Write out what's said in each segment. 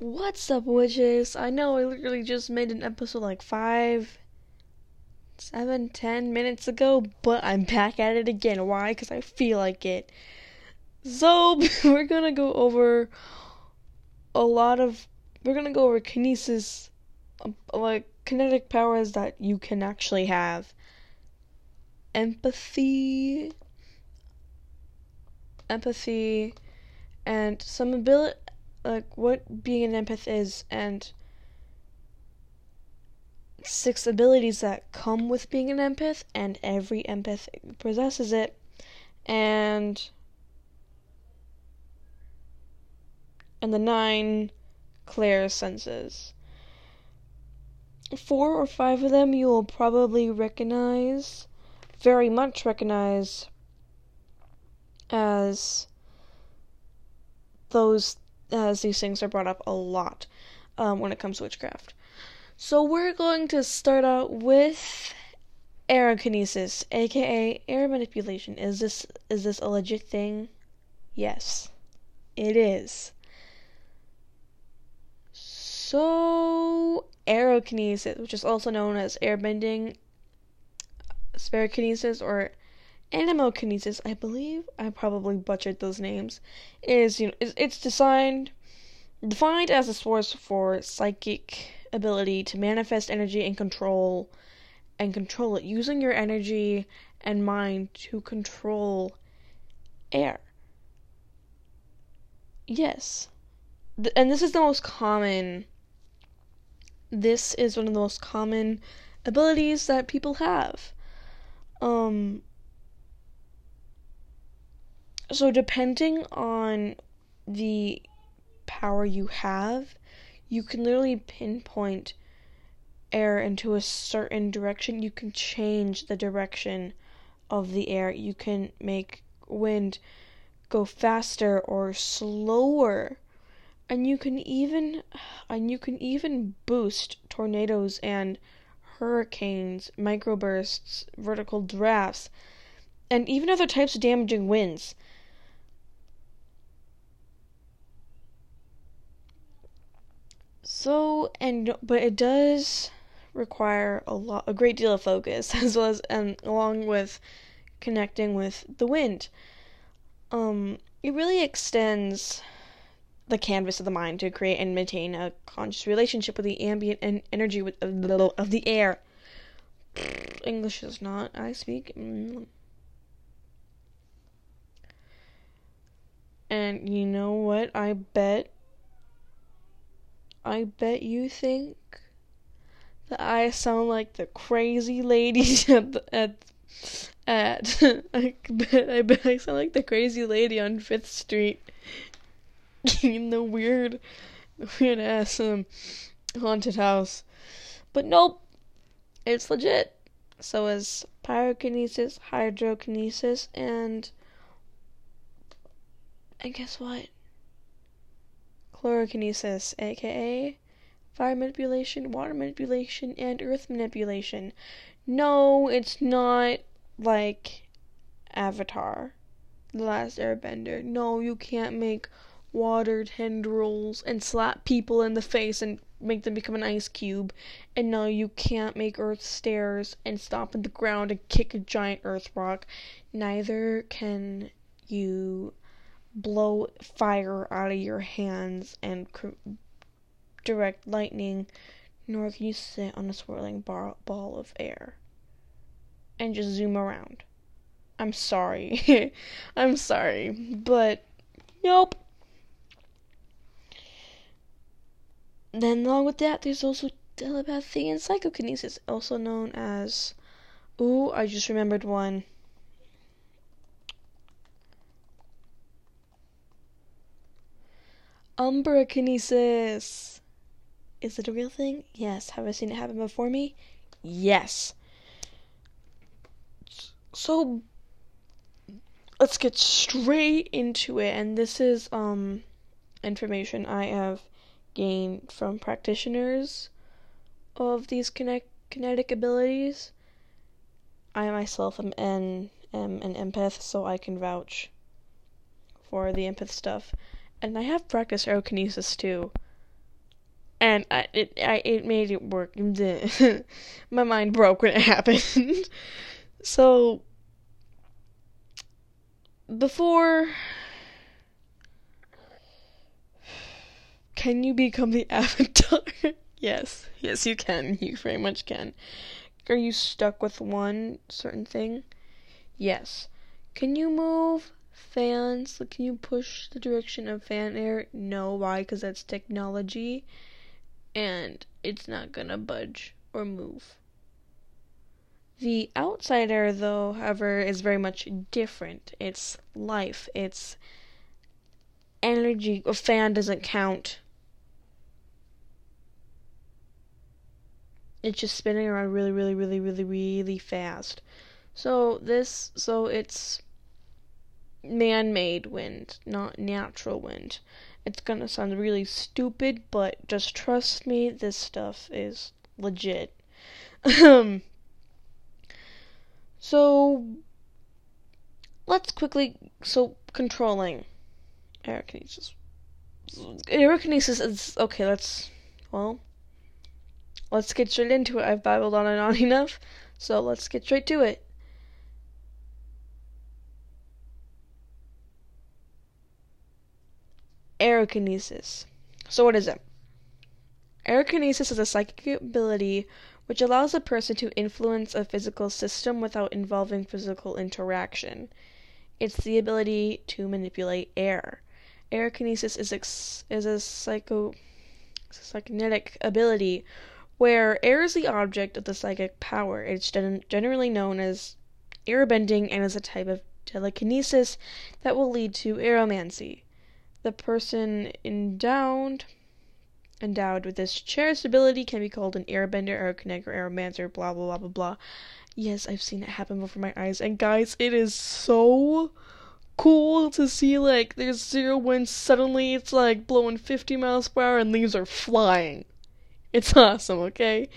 What's up, witches? I know I literally just made an episode like five, seven, ten minutes ago, but I'm back at it again. Why? Because I feel like it. So, we're gonna go over a lot of. We're gonna go over kinesis, um, like kinetic powers that you can actually have. Empathy. Empathy. And some ability like what being an empath is and six abilities that come with being an empath and every empath possesses it. And and the nine clair senses. Four or five of them you will probably recognize very much recognize as those as these things are brought up a lot um, when it comes to witchcraft. So we're going to start out with aerokinesis, aka air manipulation. Is this is this a legit thing? Yes, it is. So aerokinesis, which is also known as airbending, spirokinesis, or Animokinesis, I believe I probably butchered those names, is you know it's designed defined as a source for psychic ability to manifest energy and control and control it using your energy and mind to control air. Yes. And this is the most common this is one of the most common abilities that people have. Um so depending on the power you have, you can literally pinpoint air into a certain direction. You can change the direction of the air. You can make wind go faster or slower. And you can even and you can even boost tornadoes and hurricanes, microbursts, vertical drafts, and even other types of damaging winds. So, and but it does require a lot, a great deal of focus, as well as and along with connecting with the wind. Um, it really extends the canvas of the mind to create and maintain a conscious relationship with the ambient and energy with, of, of the air. English is not I speak. Mm. And you know what? I bet I bet you think that I sound like the crazy lady at the, at at I bet I bet I sound like the crazy lady on Fifth Street in the weird weird ass um haunted house. But nope. It's legit. So is pyrokinesis, hydrokinesis, and and guess what? Chlorokinesis, aka fire manipulation, water manipulation, and earth manipulation. No, it's not like Avatar, The Last Airbender. No, you can't make water tendrils and slap people in the face and make them become an ice cube. And no, you can't make earth stairs and stomp in the ground and kick a giant earth rock. Neither can you blow fire out of your hands and cr- direct lightning, nor can you sit on a swirling bar- ball of air and just zoom around. I'm sorry. I'm sorry, but nope. Then, along with that, there's also telepathy and psychokinesis, also known as. Ooh, I just remembered one. Umbrakinesis. Is it a real thing? Yes. Have I seen it happen before me? Yes. So let's get straight into it and this is um information I have gained from practitioners of these kinetic kinetic abilities. I myself am an am an empath, so I can vouch for the empath stuff and I have practiced aerokinesis too. and I, it I, it made it work. My mind broke when it happened. so before can you become the avatar? yes, yes, you can. You very much can. Are you stuck with one certain thing? Yes. Can you move fans? Can you push the direction of fan air? No. Why? Because that's technology and it's not gonna budge or move. The outside air, though, however, is very much different. It's life, it's energy. A fan doesn't count. It's just spinning around really, really, really, really, really fast. So this, so it's man-made wind, not natural wind. It's gonna sound really stupid, but just trust me, this stuff is legit. Um, so let's quickly so controlling aerokinesis. Aerokinesis is okay. Let's well, let's get straight into it. I've babbled on and on enough, so let's get straight to it. Aerokinesis. So, what is it? Aerokinesis is a psychic ability which allows a person to influence a physical system without involving physical interaction. It's the ability to manipulate air. Aerokinesis is, ex- is a psycho psychokinetic ability where air is the object of the psychic power. It's gen- generally known as airbending and is a type of telekinesis that will lead to aeromancy the person endowed endowed with this cherished ability can be called an airbender or a connector or aeromancer, blah blah blah blah blah. Yes, I've seen it happen before my eyes, and guys, it is so cool to see like there's zero wind suddenly it's like blowing 50 miles per hour and leaves are flying. It's awesome, okay?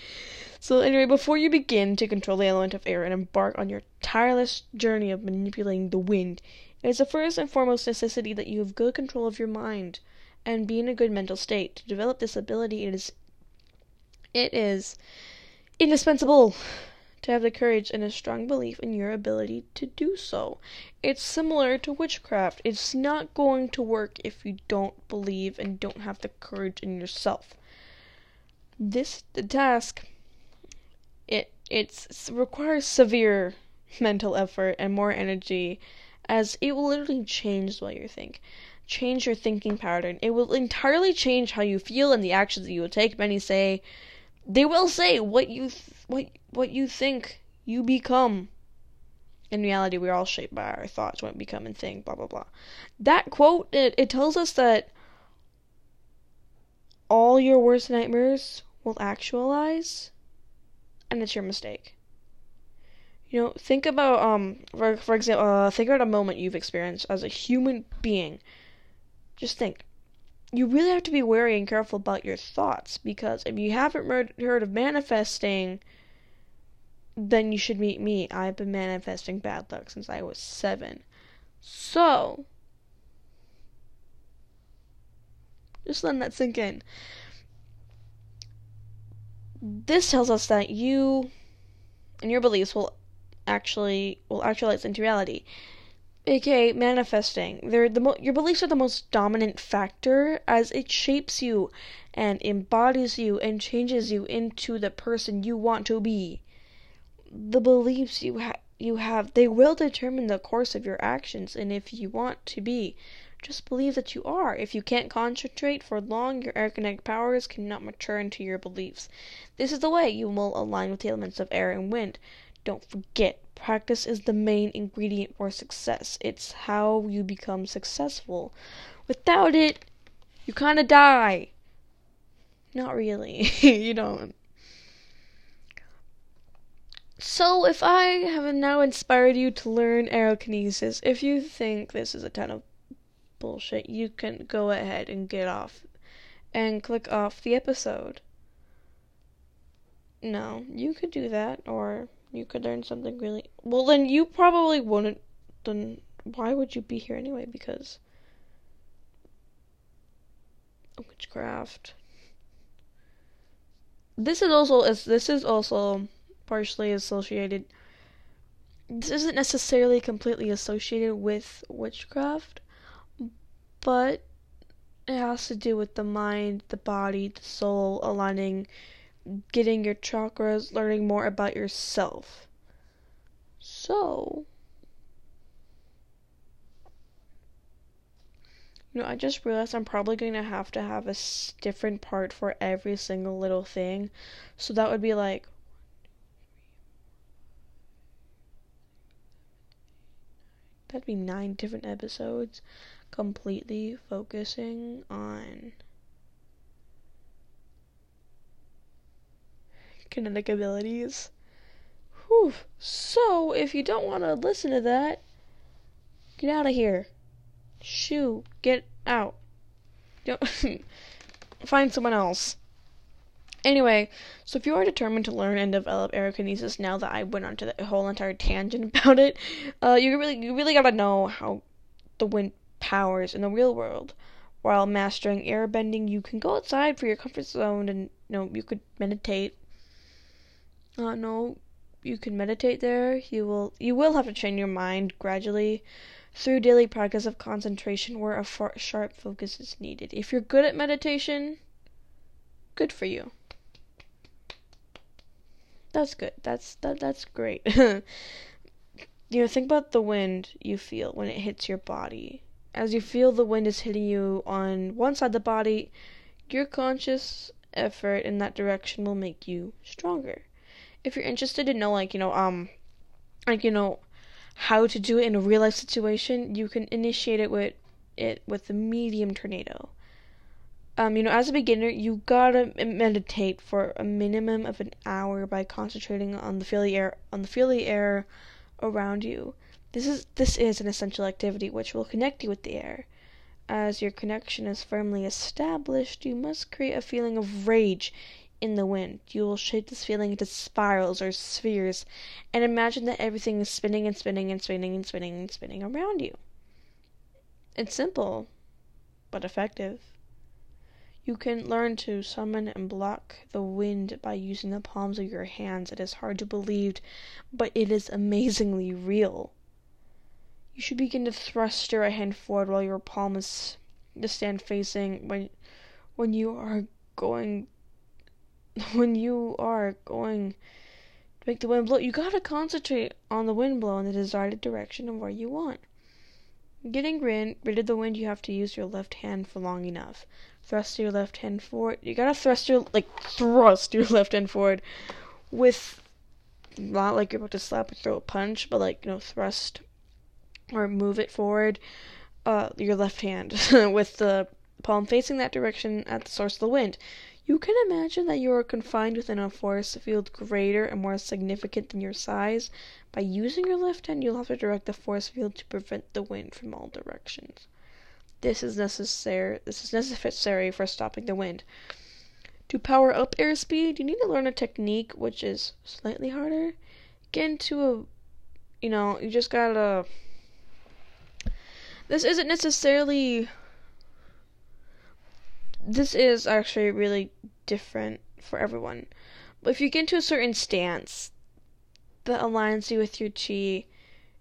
So anyway, before you begin to control the element of air and embark on your tireless journey of manipulating the wind, it is a first and foremost necessity that you have good control of your mind and be in a good mental state. To develop this ability, it is it is indispensable to have the courage and a strong belief in your ability to do so. It's similar to witchcraft. It's not going to work if you don't believe and don't have the courage in yourself. This the task it it's, it requires severe mental effort and more energy as it will literally change way you think. Change your thinking pattern. It will entirely change how you feel and the actions that you will take. Many say, they will say what you th- what what you think you become. In reality, we're all shaped by our thoughts, what we become and think. Blah blah blah. That quote it, it tells us that all your worst nightmares will actualize, and it's your mistake. You know, think about um for for example, uh, think about a moment you've experienced as a human being. Just think. You really have to be wary and careful about your thoughts because if you haven't heard of manifesting, then you should meet me. I've been manifesting bad luck since I was seven. So, just letting that sink in. This tells us that you and your beliefs will actually will actualize into reality aka manifesting. They're the mo- your beliefs are the most dominant factor as it shapes you and embodies you and changes you into the person you want to be. The beliefs you have you have they will determine the course of your actions and if you want to be just believe that you are. If you can't concentrate for long, your aerokinetic powers cannot mature into your beliefs. This is the way you will align with the elements of air and wind. Don't forget, practice is the main ingredient for success. It's how you become successful. Without it, you kind of die. Not really. you don't. So, if I have now inspired you to learn aerokinesis, if you think this is a ton of bullshit, you can go ahead and get off and click off the episode. No, you could do that, or you could learn something really well then you probably wouldn't then why would you be here anyway? Because witchcraft. This is also as this is also partially associated this isn't necessarily completely associated with witchcraft, but it has to do with the mind, the body, the soul aligning, getting your chakras, learning more about yourself. So, you know, I just realized I'm probably going to have to have a different part for every single little thing. So that would be like that'd be nine different episodes completely focusing on kinetic abilities. Whew. So, if you don't want to listen to that, get out of here. Shoo, get out. Don't find someone else. Anyway, so if you are determined to learn and develop aerokinesis, now that I went on to the whole entire tangent about it, uh, you really you really gotta know how the wind powers in the real world. While mastering airbending, you can go outside for your comfort zone and you know you could meditate. Uh, no, you can meditate there. You will you will have to train your mind gradually through daily practice of concentration where a sharp focus is needed. If you're good at meditation, good for you. That's good. That's that that's great. you know, think about the wind you feel when it hits your body. As you feel the wind is hitting you on one side of the body, your conscious effort in that direction will make you stronger. If you're interested to know like, you know, um like you know how to do it in a real life situation, you can initiate it with it with the medium tornado um, you know, as a beginner, you gotta meditate for a minimum of an hour by concentrating on the feely air on the feely air around you. This is this is an essential activity which will connect you with the air. As your connection is firmly established, you must create a feeling of rage in the wind. You will shape this feeling into spirals or spheres and imagine that everything is spinning and spinning and spinning and spinning and spinning around you. It's simple, but effective. You can learn to summon and block the wind by using the palms of your hands. It is hard to believe, but it is amazingly real. You should begin to thrust your hand forward while your palm is to stand facing when when you are going when you are going to make the wind blow. You gotta concentrate on the wind blow in the desired direction of where you want. Getting rid rid of the wind, you have to use your left hand for long enough thrust your left hand forward. You gotta thrust your like thrust your left hand forward with not like you're about to slap and throw a punch, but like you know thrust or move it forward. Uh, your left hand with the palm facing that direction at the source of the wind. You can imagine that you are confined within a force field greater and more significant than your size. By using your left hand, you'll have to direct the force field to prevent the wind from all directions. This is necessary. This is necessary for stopping the wind. To power up airspeed, you need to learn a technique which is slightly harder. Get into a, you know, you just gotta. This isn't necessarily. This is actually really different for everyone. But if you get into a certain stance that aligns you with your chi,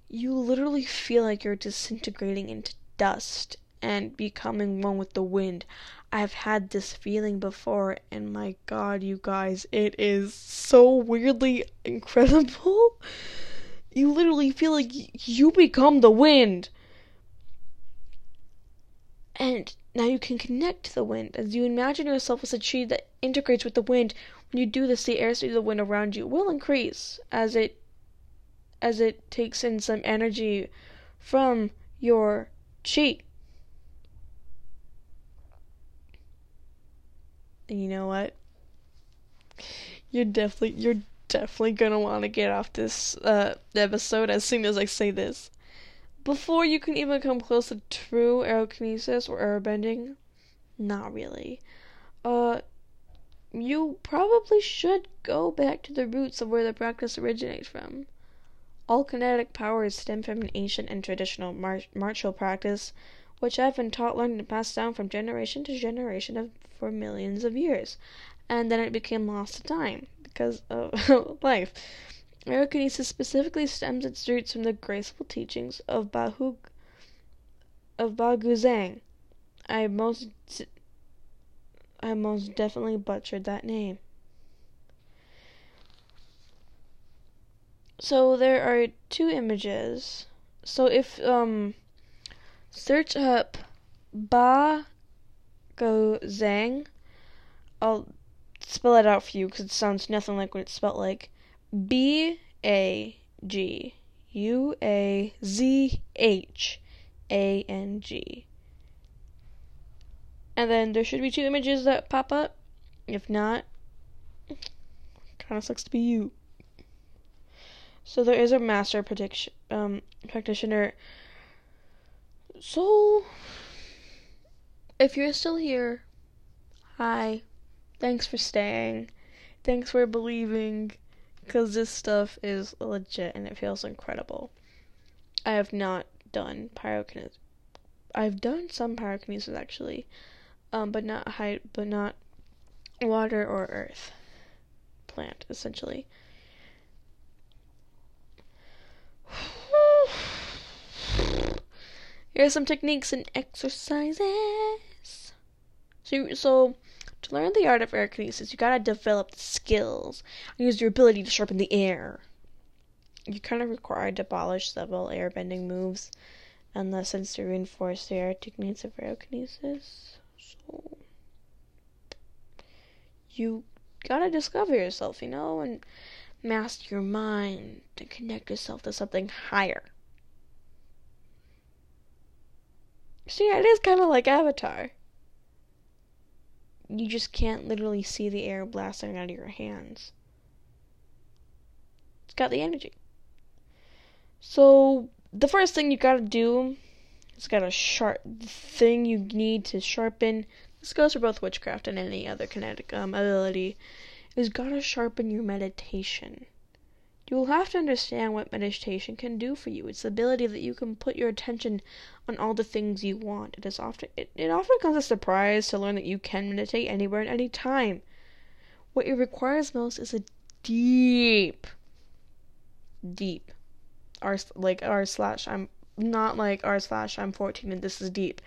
you literally feel like you're disintegrating into dust and becoming one with the wind. I've had this feeling before, and my god, you guys, it is so weirdly incredible. You literally feel like you become the wind. And now you can connect to the wind as you imagine yourself as a tree that integrates with the wind. When you do this, the airspeed of the wind around you will increase as it as it takes in some energy from your chi. And you know what? You're definitely you're definitely gonna want to get off this uh, episode as soon as I say this. Before you can even come close to true aerokinesis or airbending, not really. Uh, you probably should go back to the roots of where the practice originates from. All kinetic powers stem from an ancient and traditional mar- martial practice which I've been taught, learned, and passed down from generation to generation of, for millions of years. and then it became lost to time because of life. Aerokinesis specifically stems its roots from the graceful teachings of Bahu of Baguzang. I most I most definitely butchered that name. So there are two images. So if um search up Ba Go Zhang, I'll spell it out for you because it sounds nothing like what it's spelled like. B A G U A Z H A N G. And then there should be two images that pop up. If not, kind of sucks to be you. So there is a master um, practitioner. So, if you're still here, hi. Thanks for staying. Thanks for believing. Because this stuff is legit and it feels incredible. I have not done pyrokinesis. I've done some pyrokinesis actually, um, but not high, but not water or earth, plant essentially. Here are some techniques and exercises. So, so to learn the art of aerokinesis, you gotta develop the skills and use your ability to sharpen the air. You're kind of required to polish several airbending moves and lessons to reinforce the air techniques of aerokinesis. So, you gotta discover yourself, you know, and master your mind to connect yourself to something higher. See, it is kind of like Avatar. You just can't literally see the air blasting out of your hands. It's got the energy. So, the first thing you gotta do is got a sharp thing you need to sharpen. This goes for both witchcraft and any other kinetic um, ability. Is gotta sharpen your meditation. You will have to understand what meditation can do for you. It's the ability that you can put your attention on all the things you want. It is often it, it often comes as a surprise to learn that you can meditate anywhere at any time. What it requires most is a deep deep r like r slash I'm not like r slash I'm 14 and this is deep,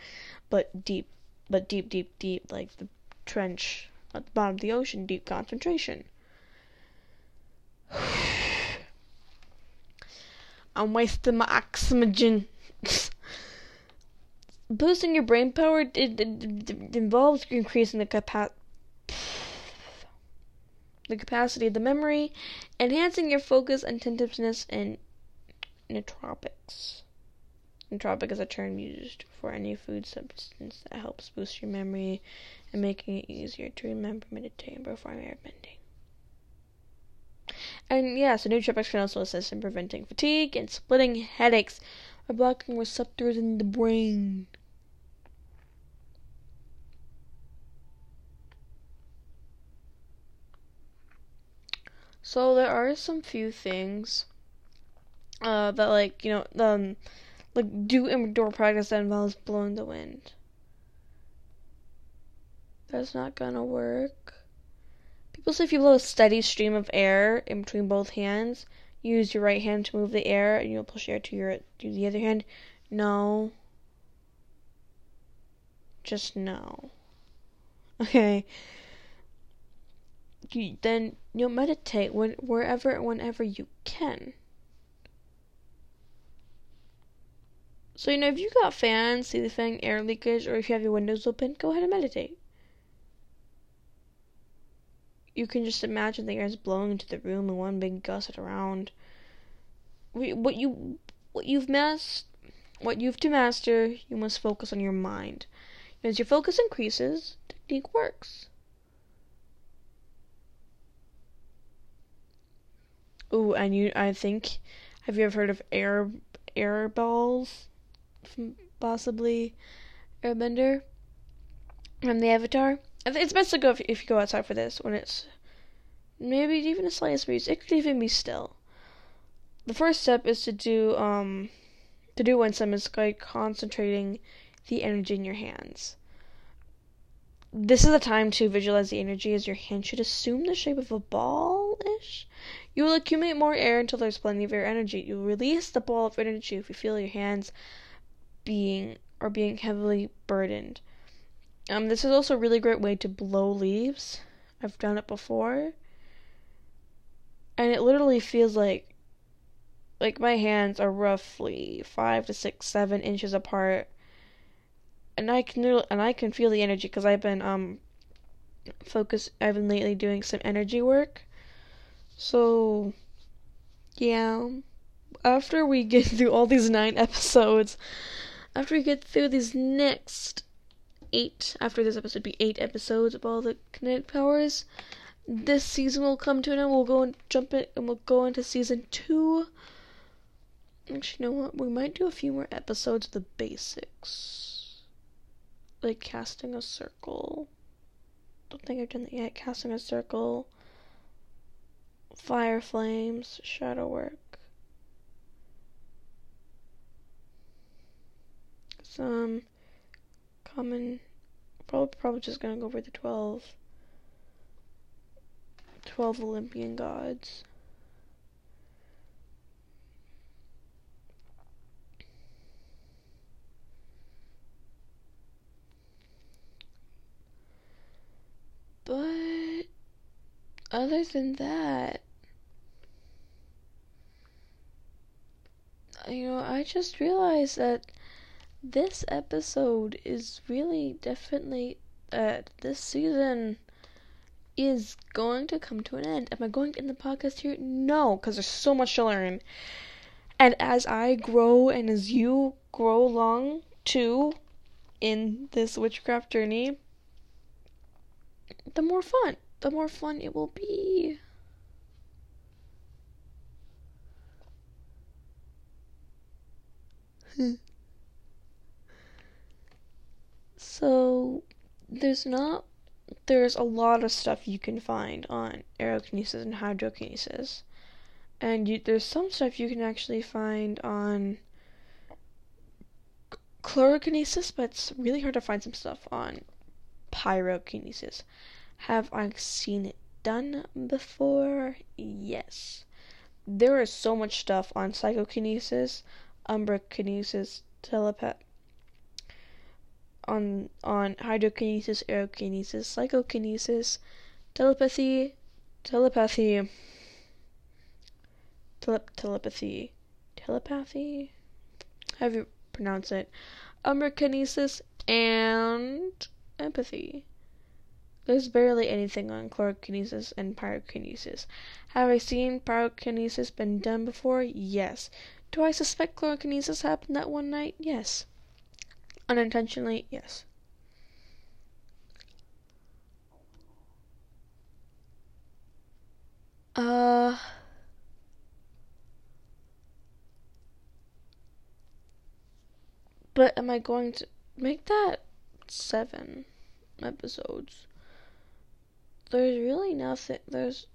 but deep, but deep, deep, deep like the trench at the bottom of the ocean, deep concentration. I'm wasting my oxygen. Boosting your brain power it, it, it involves increasing the capa- the capacity of the memory, enhancing your focus, and attentiveness, and nootropics. Nootropic is a term used for any food substance that helps boost your memory and making it easier to remember, meditate, and perform airbending. And yeah, so nootropics can also assist in preventing fatigue and splitting headaches by blocking receptors in the brain. So there are some few things uh, that like you know um like do indoor practice that involves blowing the wind. That's not gonna work. Say if you blow a steady stream of air in between both hands, use your right hand to move the air and you'll push air to your to the other hand. No. Just no. Okay. You, then you'll meditate when wherever whenever you can. So you know if you got fans, ceiling air leakage, or if you have your windows open, go ahead and meditate you can just imagine the air is blowing into the room in one big gust around. What you what you've mastered, what you've to master, you must focus on your mind. As your focus increases, technique works. Ooh, and you, I think, have you ever heard of air air balls? Possibly Airbender from the Avatar. It's best to go if, if you go outside for this when it's maybe even a slightest breeze. It could even be still. The first step is to do um to do one some is like concentrating the energy in your hands. this is the time to visualize the energy as your hand should assume the shape of a ball ish. You will accumulate more air until there's plenty of air energy. You release the ball of energy if you feel your hands being or being heavily burdened. Um, this is also a really great way to blow leaves. I've done it before. And it literally feels like like my hands are roughly five to six, seven inches apart. And I can and I can feel the energy because I've been um focus I've been lately doing some energy work. So yeah. After we get through all these nine episodes, after we get through these next eight, after this episode be eight episodes of all the kinetic powers, this season will come to an end. We'll go and jump it, and we'll go into season two. Actually, you know what? We might do a few more episodes of the basics, like casting a circle. Don't think I've done that yet. Casting a circle, fire flames, shadow work. Some common. Probably, probably just gonna go over the twelve. 12 Olympian gods. But other than that, you know, I just realized that this episode is really definitely uh this season is going to come to an end. Am I going end the podcast here? No, because there's so much to learn. And as I grow and as you grow along too in this witchcraft journey, the more fun, the more fun it will be. so, there's not there's a lot of stuff you can find on aerokinesis and hydrokinesis. And you, there's some stuff you can actually find on chlorokinesis, but it's really hard to find some stuff on pyrokinesis. Have I seen it done before? Yes. There is so much stuff on psychokinesis, umbrakinesis, telepath on on hydrokinesis, aerokinesis, psychokinesis, telepathy, telepathy, tele- telepathy, telepathy. How do you pronounce it? Umbrakinesis and empathy. There's barely anything on chlorokinesis and pyrokinesis. Have I seen pyrokinesis been done before? Yes. Do I suspect chlorokinesis happened that one night? Yes. Unintentionally, yes. Uh. But am I going to make that seven episodes? There's really nothing. There's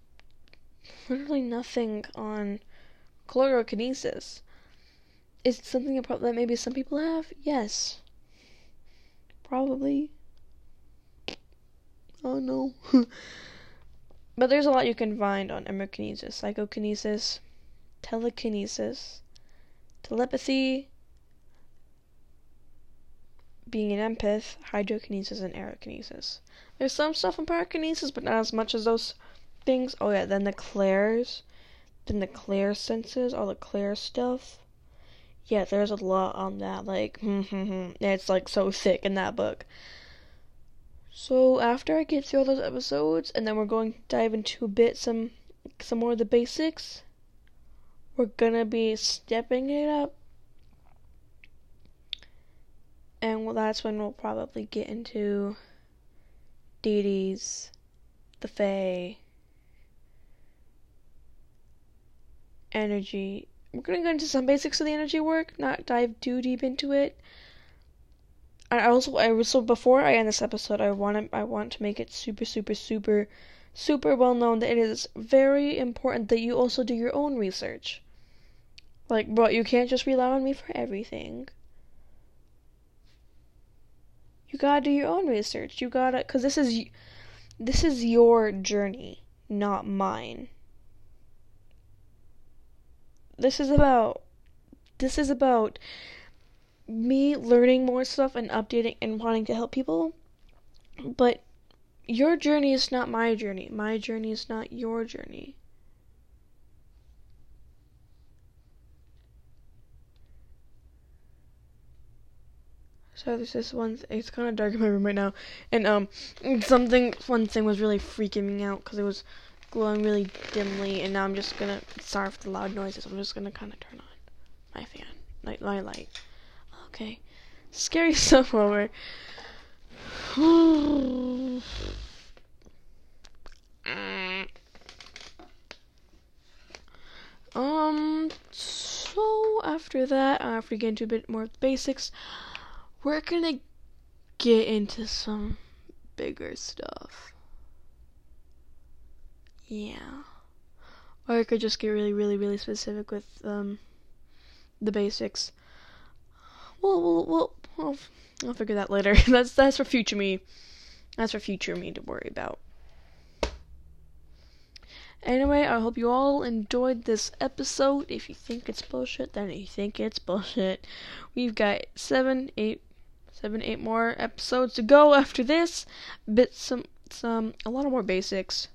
literally nothing on chlorokinesis. Is it something that maybe some people have? Yes. Probably. Oh no. but there's a lot you can find on umbrakinesis, psychokinesis, telekinesis, telepathy, being an empath, hydrokinesis, and aerokinesis. There's some stuff on pyrokinesis, but not as much as those things. Oh yeah, then the clairs, then the clair senses, all the clair stuff yeah, there's a lot on that. Like, it's like so thick in that book. So after I get through all those episodes, and then we're going to dive into a bit some some more of the basics. We're gonna be stepping it up, and well, that's when we'll probably get into deities, the Fae, energy, we're gonna go into some basics of the energy work, not dive too deep into it. I also I was so before I end this episode, I want to I want to make it super super super super well known that it is very important that you also do your own research. Like, but you can't just rely on me for everything. You gotta do your own research. You gotta, cause this is, this is your journey, not mine. This is about, this is about me learning more stuff and updating and wanting to help people. But your journey is not my journey. My journey is not your journey. So there's this one. It's kind of dark in my room right now, and um, something one thing was really freaking me out because it was glowing really dimly, and now I'm just gonna. Sorry for the loud noises. I'm just gonna kind of turn on my fan, like my light. Okay, scary stuff over. um. So after that, after getting into a bit more basics we're gonna get into some bigger stuff. Yeah. Or I could just get really, really, really specific with um, the basics. Well, we'll, we'll, I'll, I'll figure that later. that's that's for future me. That's for future me to worry about. Anyway, I hope you all enjoyed this episode. If you think it's bullshit, then you think it's bullshit. We've got seven, eight, seven, eight more episodes to go after this. Bit some, some, a lot of more basics.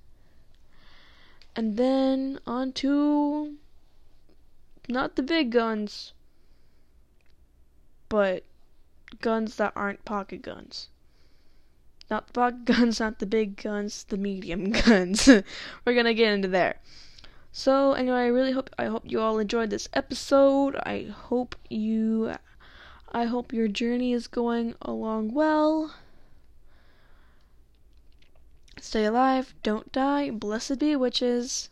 And then on to not the big guns, but guns that aren't pocket guns. Not the pocket guns, not the big guns, the medium guns. We're gonna get into there. So anyway, I really hope I hope you all enjoyed this episode. I hope you I hope your journey is going along well. Stay alive, don't die, blessed be witches.